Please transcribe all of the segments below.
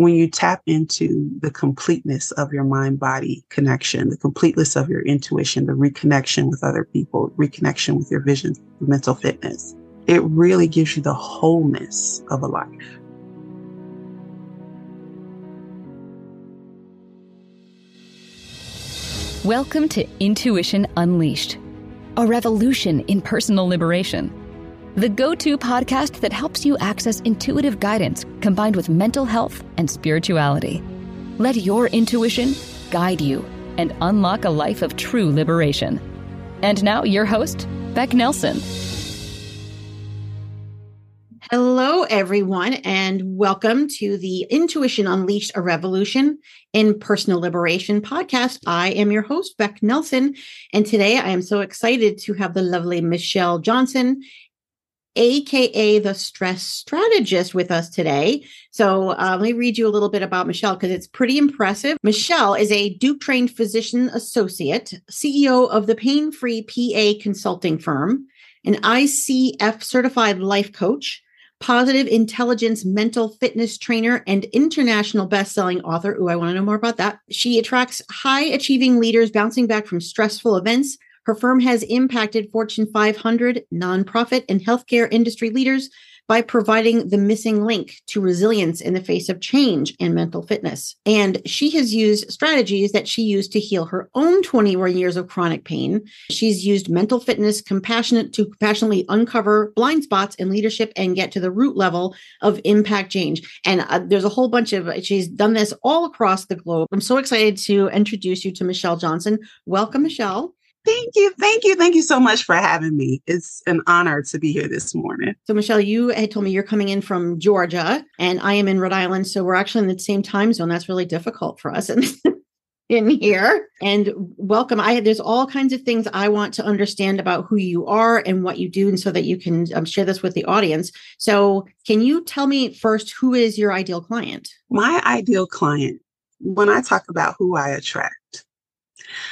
when you tap into the completeness of your mind body connection, the completeness of your intuition, the reconnection with other people, reconnection with your vision, mental fitness, it really gives you the wholeness of a life. Welcome to Intuition Unleashed, a revolution in personal liberation. The go to podcast that helps you access intuitive guidance combined with mental health and spirituality. Let your intuition guide you and unlock a life of true liberation. And now, your host, Beck Nelson. Hello, everyone, and welcome to the Intuition Unleashed a Revolution in Personal Liberation podcast. I am your host, Beck Nelson, and today I am so excited to have the lovely Michele Johnson, aka the stress strategist, with us today. So uh, let me read you a little bit about Michele because it's pretty impressive. Michele is a Duke trained physician associate, CEO of the Pain Free PA consulting firm, an ICF certified life coach positive intelligence mental fitness trainer and international best-selling author. Ooh, I want to know more about that. She attracts high achieving leaders bouncing back from stressful events. Her firm has impacted Fortune 500 nonprofit and healthcare industry leaders by providing the missing link to resilience in the face of change and mental fitness. And she has used strategies that she used to heal her own 21 years of chronic pain. She's used mental fitness compassionate to compassionately uncover blind spots in leadership and get to the root level of impact change. And uh, there's a whole bunch of she's done this all across the globe. I'm so excited to introduce you to Michele Johnson. Welcome, Michele. Thank you. Thank you. Thank you so much for having me. It's an honor to be here this morning. So, Michele, you had told me you're coming in from Georgia and I am in Rhode Island. So, we're actually in the same time zone. That's really difficult for us in, here. And welcome. I there's all kinds of things I want to understand about who you are and what you do, and so that you can um, share this with the audience. So, can you tell me first who is your ideal client? My ideal client, when I talk about who I attract,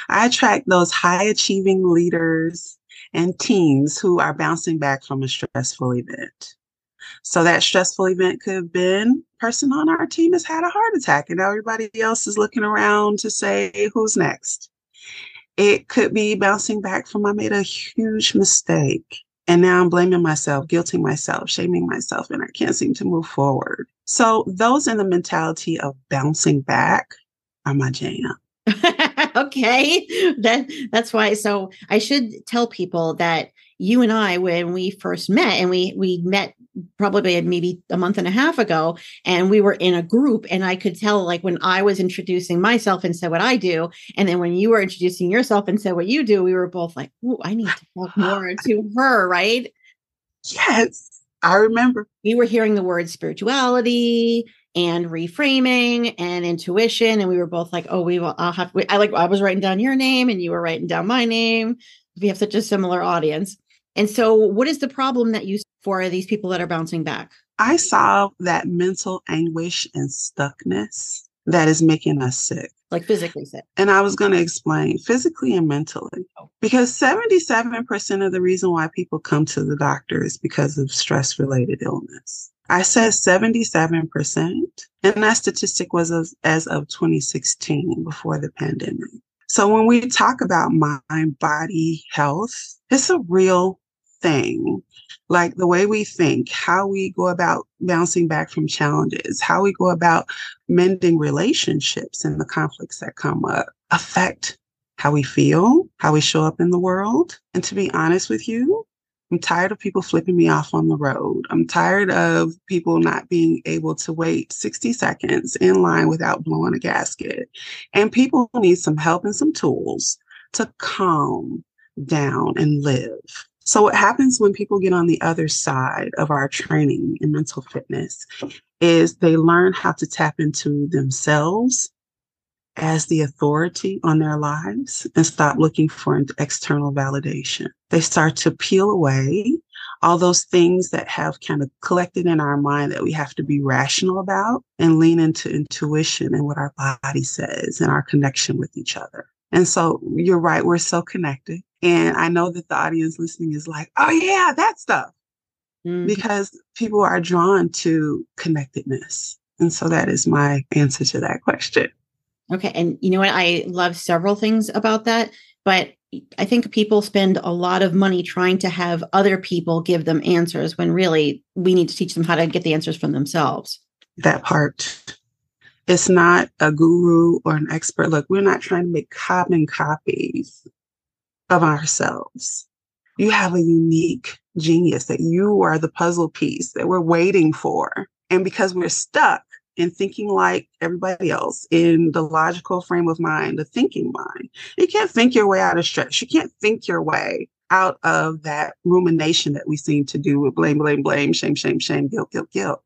I attract those high achieving leaders and teams who are bouncing back from a stressful event. So that stressful event could have been person on our team has had a heart attack and everybody else is looking around to say who's next. It could be bouncing back from I made a huge mistake and now I'm blaming myself, guilting myself, shaming myself, and I can't seem to move forward. So those in the mentality of bouncing back are my jam. okay that that's why so i should tell people that you and i when we first met and we we met probably maybe a month and a half ago and we were in a group and i could tell like when i was introducing myself and said what i do and then when you were introducing yourself and said what you do we were both like oh i need to talk more to her right? Yes i remember. We were hearing the word spirituality and reframing and intuition. And we were both like, oh, we will, I'll have, I like, I was writing down your name and you were writing down my name. We have such a similar audience. And so, what is the problem that you for these people that are bouncing back? I saw that mental anguish and stuckness that is making us sick. Like physically sick. And I was going to explain physically and mentally. Oh. Because 77% of the reason why people come to the doctor is because of stress related illness. I said 77%, and that statistic was as, as of 2016 before the pandemic. So when we talk about mind body health, it's a real thing. Like the way we think, how we go about bouncing back from challenges, how we go about mending relationships and the conflicts that come up affect how we feel, how we show up in the world. And to be honest with you, I'm tired of people flipping me off on the road. I'm tired of people not being able to wait 60 seconds in line without blowing a gasket. And people need some help and some tools to calm down and live. So, what happens when people get on the other side of our training in mental fitness is they learn how to tap into themselves as the authority on their lives and stop looking for external validation. They start to peel away all those things that have kind of collected in our mind that we have to be rational about and lean into intuition and what our body says and our connection with each other. And so you're right, we're so connected. And I know that the audience listening is like, oh, yeah, that stuff. Mm-hmm. Because people are drawn to connectedness And so that is my answer to that question. Okay. And you know what? I love several things about that, but I think people spend a lot of money trying to have other people give them answers when really we need to teach them how to get the answers from themselves. That part. It's not a guru or an expert. Look, we're not trying to make carbon copies of ourselves. You have a unique genius that you are the puzzle piece that we're waiting for. And because we're stuck in thinking like everybody else in the logical frame of mind, the thinking mind. You can't think your way out of stress. You can't think your way out of that rumination that we seem to do with blame, blame, blame, shame, shame, shame, guilt, guilt, guilt.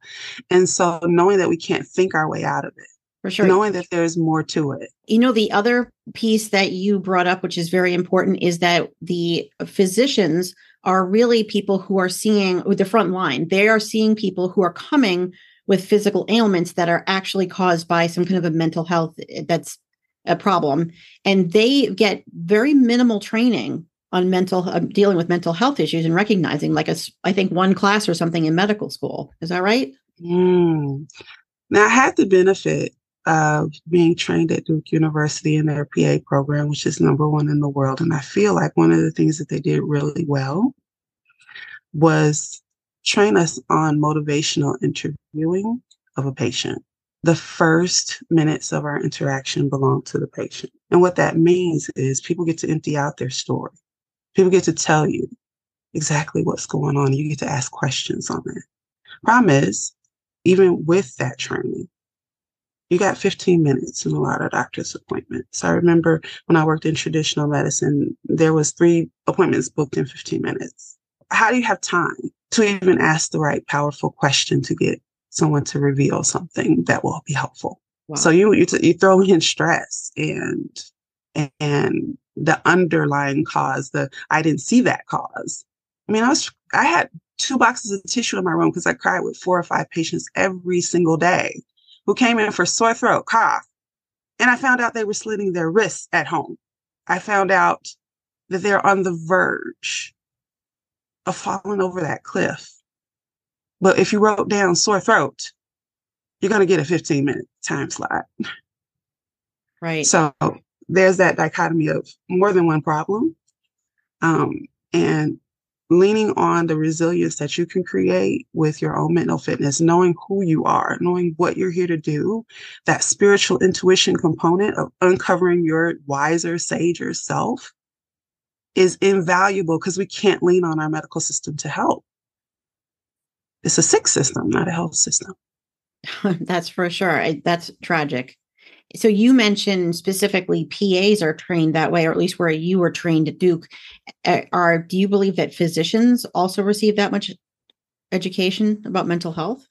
And so knowing that we can't think our way out of it. For sure. Knowing that there's more to it. You know, the other piece that you brought up, which is very important, is that the physicians are really people who are seeing with the front line. They are seeing people who are coming with physical ailments that are actually caused by some kind of a mental health eh, that's a problem. And they get very minimal training on mental uh, dealing with mental health issues and recognizing like a i think one class or something in medical school. Is that right? Mm. now i had the benefit of being trained at duke university in their pa program which is number one in the world and i feel like one of the things that they did really well was train us on motivational interviewing of a patient. The first minutes of our interaction belong to the patient. And what that means is people get to empty out their story. People get to tell you exactly what's going on. You get to ask questions on it. Problem is, even with that training, you got 15 minutes in a lot of doctor's appointments. I remember when I worked in traditional medicine, there was three appointments booked in 15 minutes. How do you have time to even ask the right powerful question to get someone to reveal something that will be helpful. Wow. So you, you, you throw in stress and, and the underlying cause, the, I didn't see that cause. I mean, I was, I had two boxes of tissue in my room because I cried with four or five patients every single day who came in for sore throat, cough. And I found out they were slitting their wrists at home. I found out that they're on the verge of falling over that cliff. But if you wrote down sore throat, you're going to get a 15 minute time slot. Right. So there's that dichotomy of more than one problem. Um, and leaning on the resilience that you can create with your own mental fitness, knowing who you are, knowing what you're here to do, that spiritual intuition component of uncovering your wiser, sager self is invaluable because we can't lean on our medical system to help. It's a sick system, not a health system. that's for sure. I, that's tragic. So you mentioned specifically PAs are trained that way, or at least where you were trained at Duke. Are do you believe that physicians also receive that much education about mental health?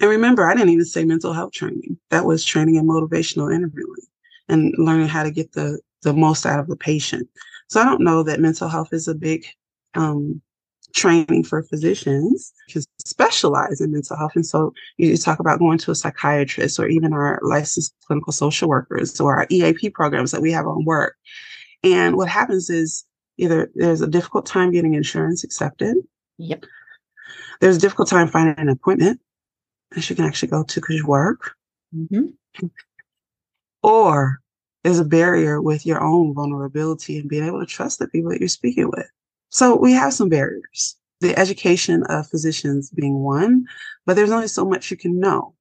And remember, I didn't even say mental health training. That was training in motivational interviewing and learning how to get the the most out of the patient. So I don't know that mental health is a big um, training for physicians to specialize in mental health. And so you talk about going to a psychiatrist or even our licensed clinical social workers or our EAP programs that we have on work. And what happens is either there's a difficult time getting insurance accepted. Yep. There's a difficult time finding an appointment that you can actually go to because you work. Mm-hmm. Or there's a barrier with your own vulnerability and being able to trust the people that you're speaking with. So we have some barriers. The education of physicians being one, but there's only so much you can know.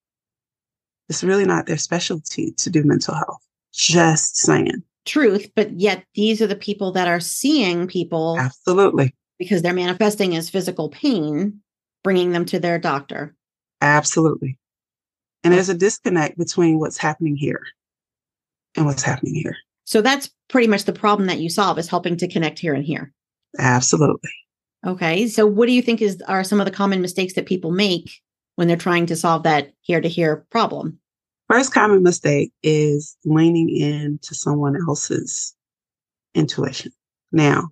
It's really not their specialty to do mental health. Just saying. Truth, but yet these are the people that are seeing people. Absolutely. Because they're manifesting as physical pain, bringing them to their doctor. Absolutely. And there's a disconnect between what's happening here and what's happening here. So that's pretty much the problem that you solve is helping to connect here and here. Absolutely. Okay. So what do you think is are some of the common mistakes that people make when they're trying to solve that here to here problem? First common mistake is leaning into someone else's intuition. Now,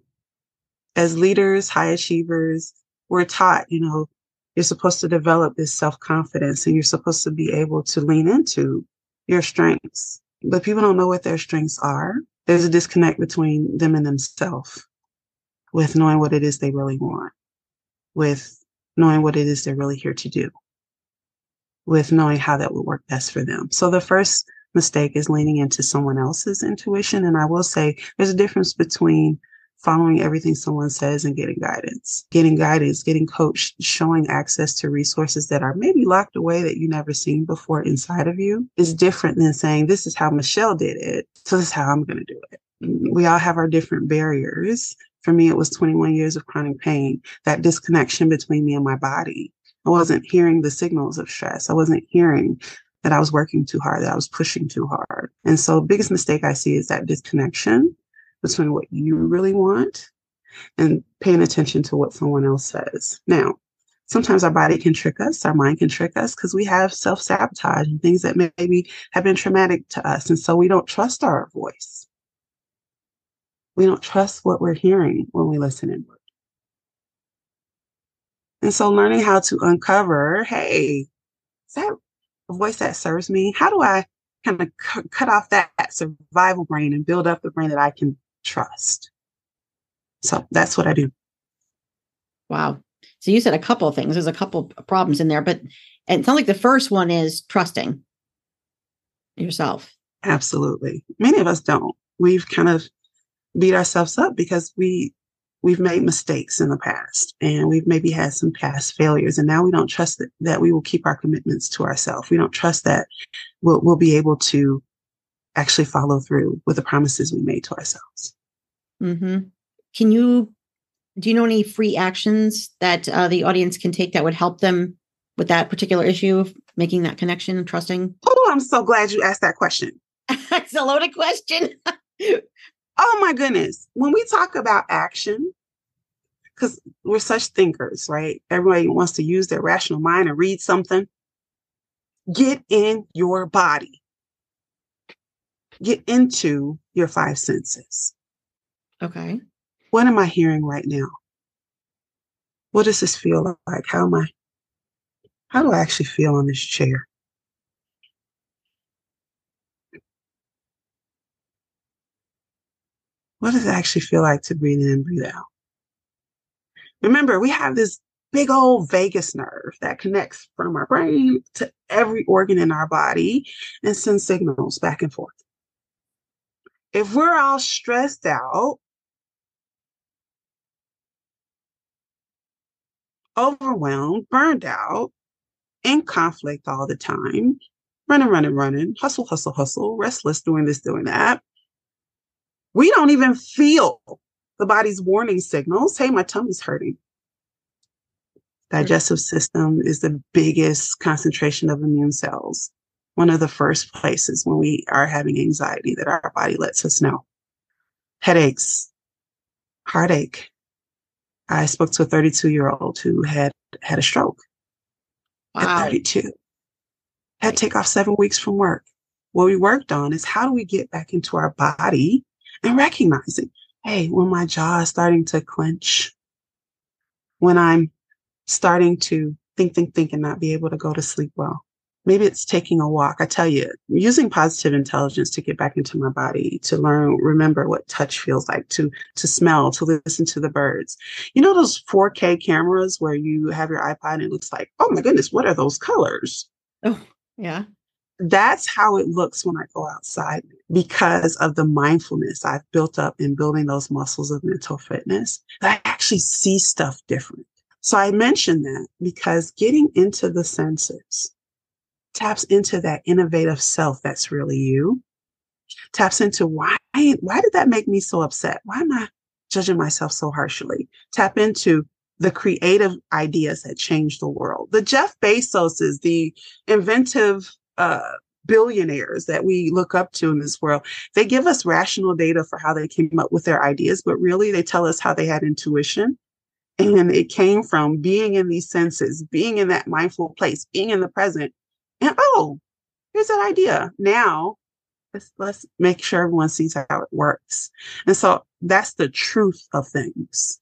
as leaders, high achievers, we're taught, you know, you're supposed to develop this self confidence and you're supposed to be able to lean into your strengths but people don't know what their strengths are. There's a disconnect between them and themselves with knowing what it is they really want, with knowing what it is they're really here to do. with knowing how that would work best for them. So the first mistake is leaning into someone else's intuition. And I will say there's a difference between following everything someone says and getting guidance. Getting guidance, getting coached, showing access to resources that are maybe locked away that you never seen before inside of you is different than saying, this is how Michele did it. So this is how I'm going to do it. Mm, we all have our different barriers. For me, it was 21 years of chronic pain, that disconnection between me and my body. I wasn't hearing the signals of stress. I wasn't hearing that I was working too hard, that I was pushing too hard. And so biggest mistake I see is that disconnection between what you really want and paying attention to what someone else says. Now, sometimes our body can trick us, our mind can trick us because we have self sabotage and things that maybe have been traumatic to us. And so we don't trust our voice. We don't trust what we're hearing when we listen inward. And so learning how to uncover, hey, is that a voice that serves me? How do I kind of c- cut off that, that survival brain and build up the brain that I can trust. So that's what I do. Wow. So you said a couple of things. There's a couple of problems in there, but it sounds like the first one is trusting yourself. Absolutely. Many of us don't. We've kind of beat ourselves up because we we've made mistakes in the past and we've maybe had some past failures and now we don't trust that, that we will keep our commitments to ourselves. We don't trust that we'll, we'll be able to actually follow through with the promises we made to ourselves. Mm-hmm. Can you, do you know any free actions that uh, the audience can take that would help them with that particular issue of making that connection and trusting? Oh, I'm so glad you asked that question. it's a loaded question. oh my goodness. When we talk about action, because we're such thinkers, right? Everybody wants to use their rational mind and read something. Get in your body get into your five senses. Okay. What am I hearing right now? What does this feel like? How am I? How do I actually feel on this chair? What does it actually feel like to breathe in and breathe out? Remember, we have this big old vagus nerve that connects from our brain to every organ in our body and sends signals back and forth if we're all stressed out, overwhelmed, burned out, in conflict all the time, running, running, running, hustle, hustle, hustle, restless, doing this, doing that, we don't even feel the body's warning signals. Hey, my tummy's hurting. Digestive system is the biggest concentration of immune cells one of the first places when we are having anxiety that our body lets us know. Headaches, heartache. I spoke to a 32 year old who had had a stroke wow. at 32. Had to take off seven weeks from work. What we worked on is how do we get back into our body and recognizing, hey, when my jaw is starting to clench, when I'm starting to think, think, think, and not be able to go to sleep well, maybe it's taking a walk. I tell you, using positive intelligence to get back into my body, to learn, remember what touch feels like, to to smell, to listen to the birds. You know those 4K cameras where you have your iPod and it looks like, oh my goodness, what are those colors? Oh, yeah. That's how it looks when I go outside because of the mindfulness I've built up in building those muscles of mental fitness. I actually see stuff different. So I mention that because getting into the senses, taps into that innovative self that's really you. Taps into why why did that make me so upset? Why am i judging myself so harshly? Tap into the creative ideas that change the world. The jeff bezoses the inventive uh, billionaires that we look up to in this world they give us rational data for how they came up with their ideas but really they tell us how they had intuition and it came from being in these senses being in that mindful place being in the present and oh, here's an idea. Now let's let's make sure everyone sees how it works. And so that's the truth of things.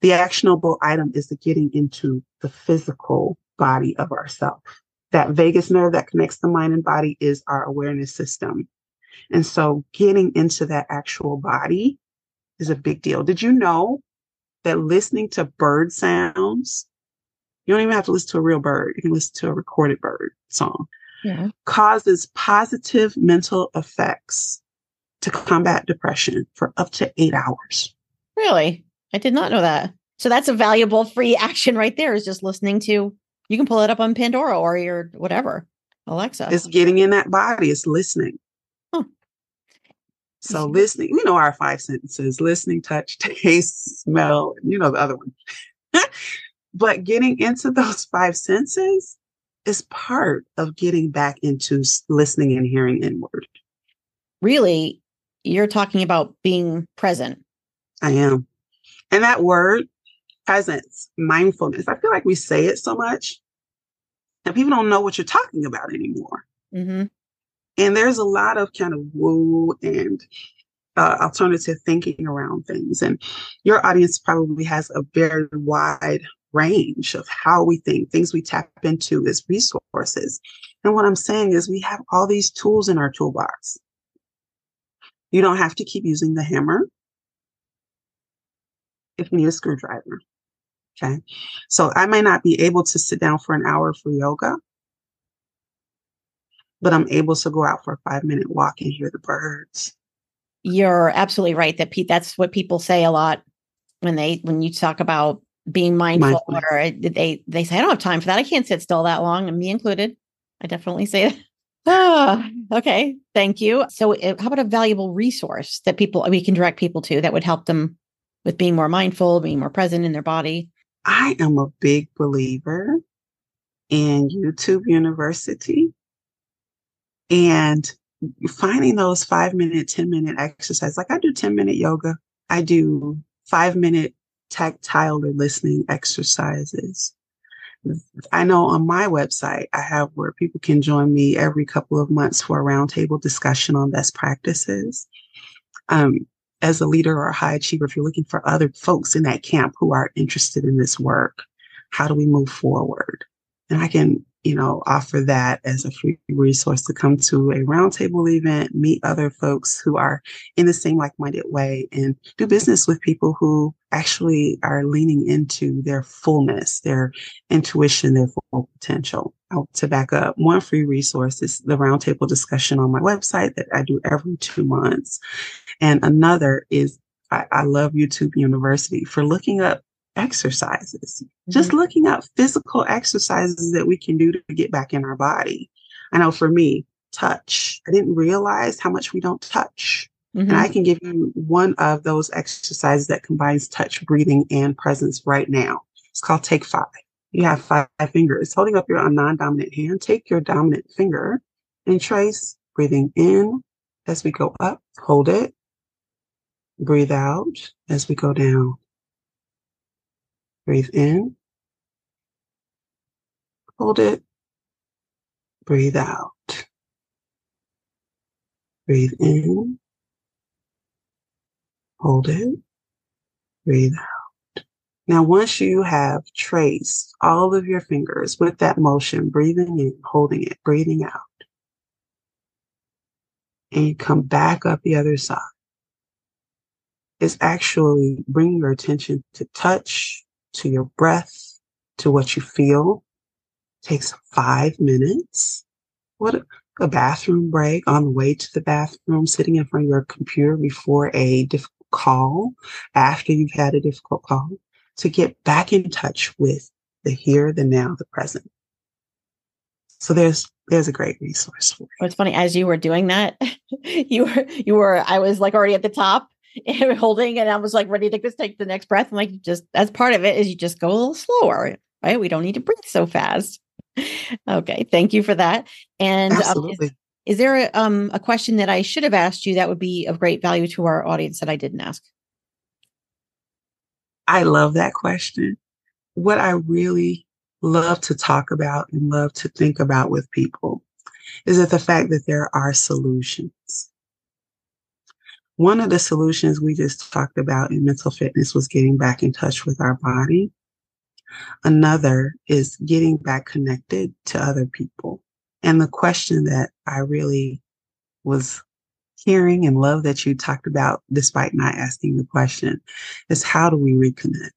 The actionable item is the getting into the physical body of ourself. That vagus nerve that connects the mind and body is our awareness system. And so getting into that actual body is a big deal. Did you know that listening to bird sounds You don't even have to listen to a real bird. You can listen to a recorded bird song. Yeah. Causes positive mental effects to combat depression for up to eight hours. Really? I did not know that. So that's a valuable free action right there is just listening to you can pull it up on Pandora or your whatever. Alexa. It's getting in that body, it's listening. Huh. So listening, you know our five sentences, listening, touch, taste, smell, you know the other one. but getting into those five senses is part of getting back into listening and hearing inward. Really, you're talking about being present. I am. And that word, presence, mindfulness, I feel like we say it so much and people don't know what you're talking about anymore. Mm-hmm. And there's a lot of kind of woo and uh, alternative thinking around things. And your audience probably has a very wide range of how we think, things we tap into as resources. And what I'm saying is we have all these tools in our toolbox. You don't have to keep using the hammer if you need a screwdriver. Okay. So I might not be able to sit down for an hour for yoga, but I'm able to go out for a five minute walk and hear the birds. You're absolutely right that Pete, that's what people say a lot when they, when you talk about being mindful or they, they say, I don't have time for that. I can't sit still that long and me included. I definitely say that. Ah, okay. Thank you. So, uh, how about a valuable resource that people we can direct people to that would help them with being more mindful, being more present in their body? I am a big believer in YouTube University and finding those five minute, 10 minute exercises. Like I do 10 minute yoga, I do five minute tactile or listening exercises. I know on my website, I have where people can join me every couple of months for a roundtable discussion on best practices. Um, as a leader or a high achiever, if you're looking for other folks in that camp who are interested in this work, how do we move forward? And I can you know, offer that as a free resource to come to a roundtable event, meet other folks who are in the same like-minded way and do business with people who actually are leaning into their fullness, their intuition, their full potential. Oh, to back up, one free resource is the roundtable discussion on my website that I do every two months. And another is I, I love YouTube University for looking up exercises, mm-hmm. just looking at physical exercises that we can do to get back in our body. I know for me, touch, I didn't realize how much we don't touch. Mm-hmm. And I can give you one of those exercises that combines touch, breathing, and presence right now. It's called Take Five. You have five fingers holding up your non dominant hand. Take your dominant finger and trace breathing in as we go up, hold it, breathe out as we go down. Breathe in. Hold it. Breathe out. Breathe in. Hold it. Breathe out. Now, once you have traced all of your fingers with that motion, breathing in, holding it, breathing out, and come back up the other side, it's actually bringing your attention to touch, to your breath, to what you feel. Takes five minutes. What a, a bathroom break on the way to the bathroom, sitting in front of your computer before a difficult call, after you've had a difficult call, to get back in touch with the here, the now, the present. So there's there's a great resource for you. It's funny as you were doing that, you were you were I was like already at the top holding and I was like ready to just take the next breath. I'm like, just as part of it is you just go a little slower, right? We don't need to breathe so fast. okay. Thank you for that. And um, is, is, there a, um, a question that I should have asked you that would be of great value to our audience that I didn't ask? I love that question. What I really love to talk about and love to think about with people is that the fact that there are solutions. One of the solutions we just talked about in mental fitness was getting back in touch with our body. Another is getting back connected to other people. And the question that I really was hearing and love that you talked about, despite not asking the question, is how do we reconnect?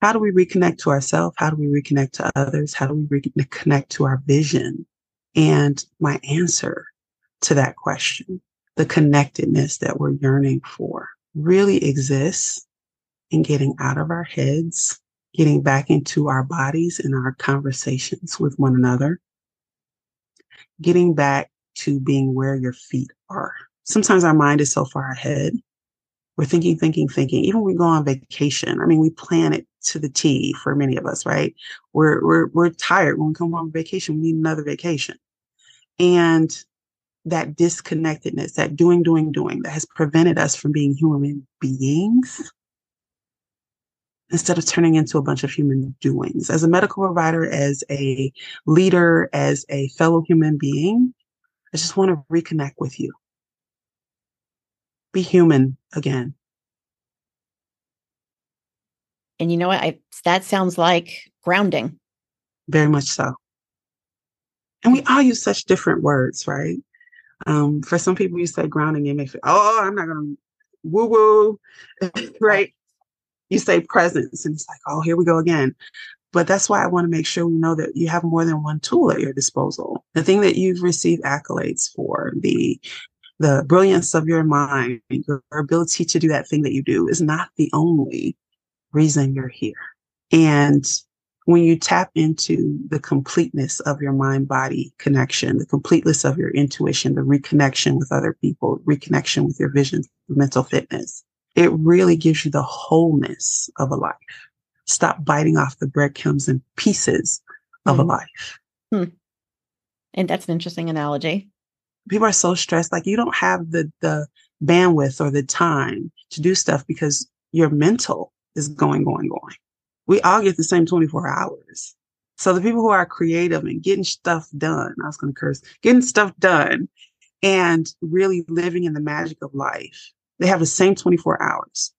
How do we reconnect to ourselves? How do we reconnect to others? How do we reconnect to our vision? And my answer to that question, the connectedness that we're yearning for, really exists in getting out of our heads, getting back into our bodies and our conversations with one another, getting back to being where your feet are. Sometimes our mind is so far ahead. We're thinking, thinking, thinking. Even when we go on vacation, I mean, we plan it to the T for many of us, right? We're we're we're tired when we come on vacation. We need another vacation, and that disconnectedness, that doing, doing, doing, that has prevented us from being human beings instead of turning into a bunch of human doings. As a medical provider, as a leader, as a fellow human being, I just want to reconnect with you. Be human again. And you know what? I, that sounds like grounding. Very much so. And we all use such different words, right? Um, for some people, you say grounding, it may feel, oh, I'm not going to woo woo, right? You say presence, and it's like, oh, here we go again. But that's why I want to make sure we know that you have more than one tool at your disposal. The thing that you've received accolades for, the the brilliance of your mind, your ability to do that thing that you do is not the only reason you're here. And when you tap into the completeness of your mind body connection, the completeness of your intuition, the reconnection with other people, reconnection with your vision, mental fitness, it really gives you the wholeness of a life. Stop biting off the breadcrumbs and pieces of mm. a life. Hmm. And that's an interesting analogy. People are so stressed, like you don't have the the bandwidth or the time to do stuff because your mental is going, going, going. We all get the same 24 hours. So the people who are creative and getting stuff done, I was going to curse, getting stuff done and really living in the magic of life they have the same 24 hours.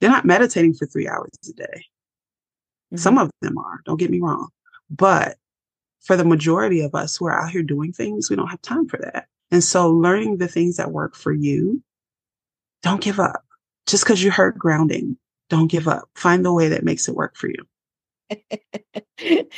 They're not meditating for three hours a day. Mm-hmm. Some of them are, don't get me wrong. But for the majority of us who are out here doing things, we don't have time for that. And so learning the things that work for you, don't give up. Just because you heard grounding, don't give up. Find the way that makes it work for you.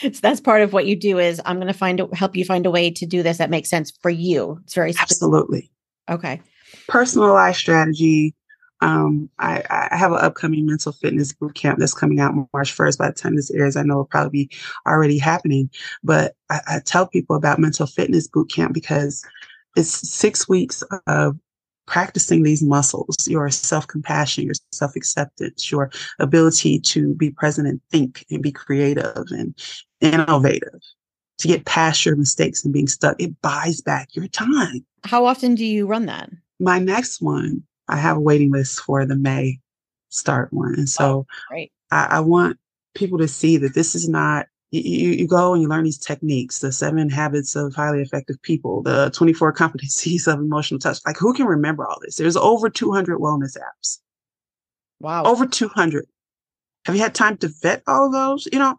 so that's part of what you do is I'm going to find help you find a way to do this that makes sense for you. It's very specific. absolutely okay personalized strategy. Um, I, I, have an upcoming mental fitness boot camp that's coming out March 1st. By the time this airs, I know it'll probably be already happening. But I, I tell people about mental fitness boot camp because it's six weeks of practicing these muscles your self compassion, your self acceptance, your ability to be present and think and be creative and innovative, to get past your mistakes and being stuck. It buys back your time. How often do you run that? my next one, I have a waiting list for the May start one. And oh, so oh, I, I, want people to see that this is not, you, you go and you learn these techniques, the seven habits of highly effective people, the 24 competencies of emotional touch. Like who can remember all this? There's over 200 wellness apps. Wow. Over 200. Have you had time to vet all of those? You know,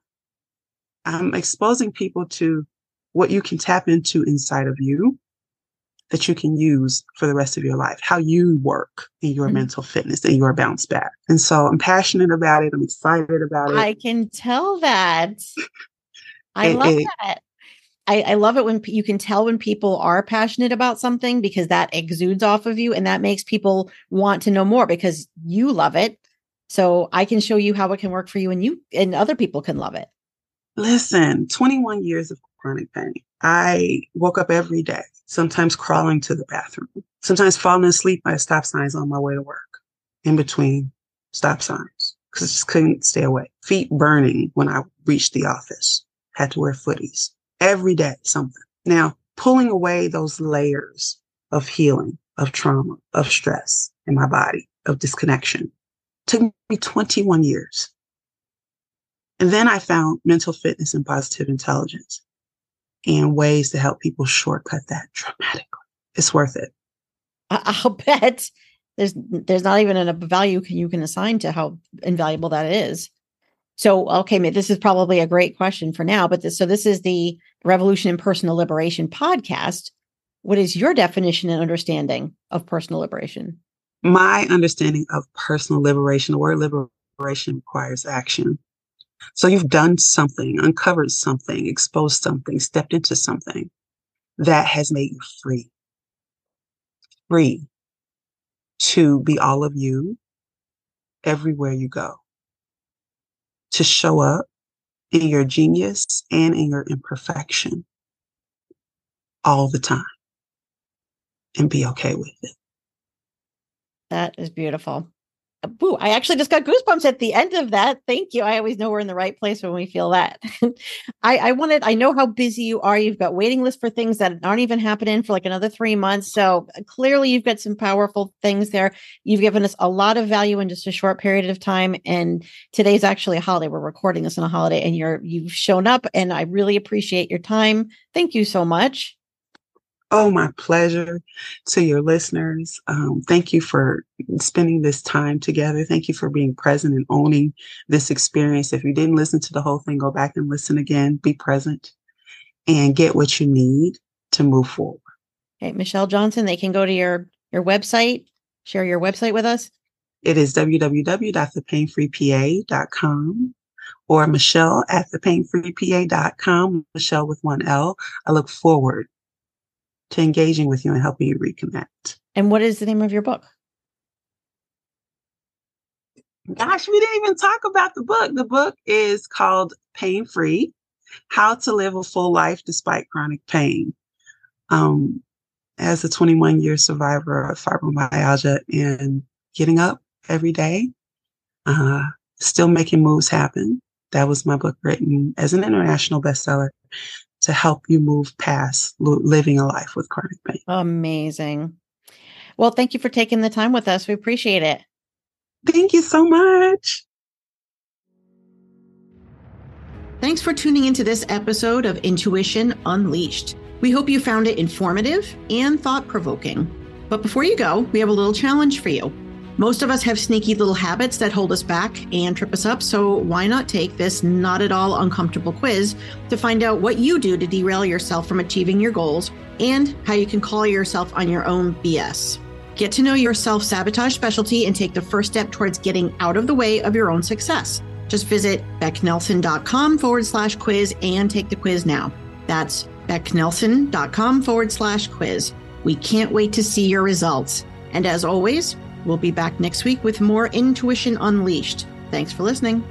I'm exposing people to what you can tap into inside of you that you can use for the rest of your life, how you work in your mm-hmm. mental fitness and your bounce back. And so I'm passionate about it. I'm excited about it. I can tell that. I it, love it, that. I, I love it when p- you can tell when people are passionate about something because that exudes off of you and that makes people want to know more because you love it. So I can show you how it can work for you and you and other people can love it. Listen, 21 years of chronic pain. I woke up every day sometimes crawling to the bathroom, sometimes falling asleep by stop signs on my way to work, in between stop signs, because I just couldn't stay away. Feet burning when I reached the office, had to wear footies every day, something. Now, pulling away those layers of healing, of trauma, of stress in my body, of disconnection took me 21 years. And then I found mental fitness and positive intelligence and ways to help people shortcut that dramatically. It's worth it. I'll bet there's there's not even a value you can assign to how invaluable that is. So, okay, this is probably a great question for now, but this, so this is the Revolution in Personal Liberation podcast. What is your definition and understanding of personal liberation? My understanding of personal liberation, the word liberation requires action. So you've done something, uncovered something, exposed something, stepped into something that has made you free. Free to be all of you everywhere you go. To show up in your genius and in your imperfection all the time and be okay with it. That is beautiful. Ooh, I actually just got goosebumps at the end of that. Thank you. I always know we're in the right place when we feel that. I, I wanted, I know how busy you are. You've got waiting lists for things that aren't even happening for like another three months. So uh, clearly you've got some powerful things there. You've given us a lot of value in just a short period of time. And today's actually a holiday. We're recording this on a holiday and you're, you've shown up and I really appreciate your time. Thank you so much. Oh, my pleasure to your listeners. Um, thank you for spending this time together. Thank you for being present and owning this experience. If you didn't listen to the whole thing, go back and listen again. Be present and get what you need to move forward. Okay, Michele Johnson, they can go to your your website, share your website with us. It is www.thepainfreepa.com or Michele at thepainfreepa.com, Michele with one L. I look forward to engaging with you and helping you reconnect. And what is the name of your book? Gosh, we didn't even talk about the book. The book is called Pain Free How to Live a Full Life Despite Chronic Pain. Um, as a 21 year survivor of fibromyalgia and getting up every day, uh, still making moves happen. That was my book written as an international bestseller to help you move past living a life with chronic pain. Amazing. Well, thank you for taking the time with us. We appreciate it. Thank you so much. Thanks for tuning into this episode of Intuition Unleashed. We hope you found it informative and thought provoking. But before you go, we have a little challenge for you. Most of us have sneaky little habits that hold us back and trip us up, so why not take this not at all uncomfortable quiz to find out what you do to derail yourself from achieving your goals and how you can call yourself on your own BS. Get to know your self sabotage specialty and take the first step towards getting out of the way of your own success. Just visit becknelson.com forward slash quiz and take the quiz now. That's becknelson.com forward slash quiz. We can't wait to see your results. And as always, We'll be back next week with more Intuition Unleashed. Thanks for listening.